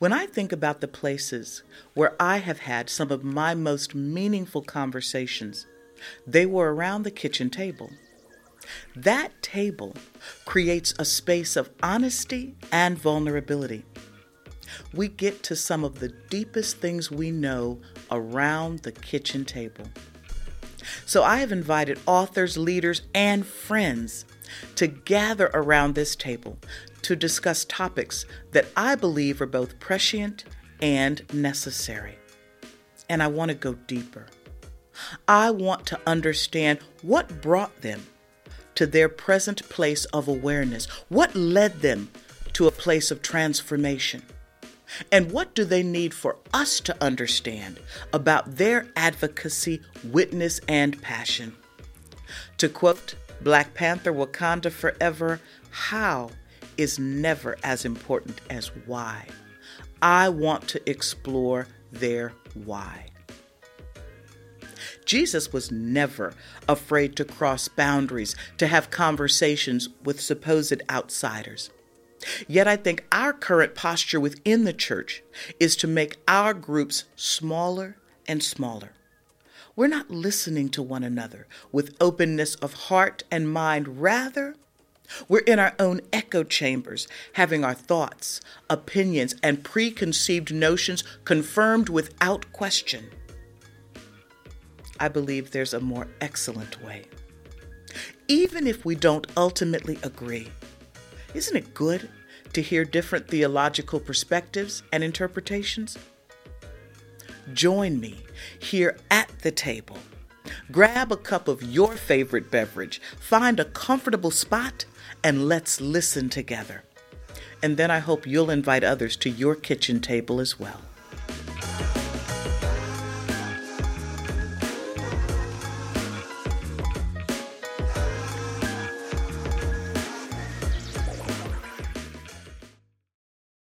When I think about the places where I have had some of my most meaningful conversations, they were around the kitchen table. That table creates a space of honesty and vulnerability. We get to some of the deepest things we know around the kitchen table. So I have invited authors, leaders, and friends to gather around this table to discuss topics that I believe are both prescient and necessary. And I want to go deeper. I want to understand what brought them to their present place of awareness, what led them to a place of transformation, and what do they need for us to understand about their advocacy, witness, and passion. To quote Black Panther Wakanda Forever, how is never as important as why. I want to explore their why. Jesus was never afraid to cross boundaries, to have conversations with supposed outsiders. Yet I think our current posture within the church is to make our groups smaller and smaller. We're not listening to one another with openness of heart and mind. Rather, we're in our own echo chambers, having our thoughts, opinions, and preconceived notions confirmed without question. I believe there's a more excellent way. Even if we don't ultimately agree, isn't it good to hear different theological perspectives and interpretations? Join me here at the table. Grab a cup of your favorite beverage, find a comfortable spot, and let's listen together. And then I hope you'll invite others to your kitchen table as well.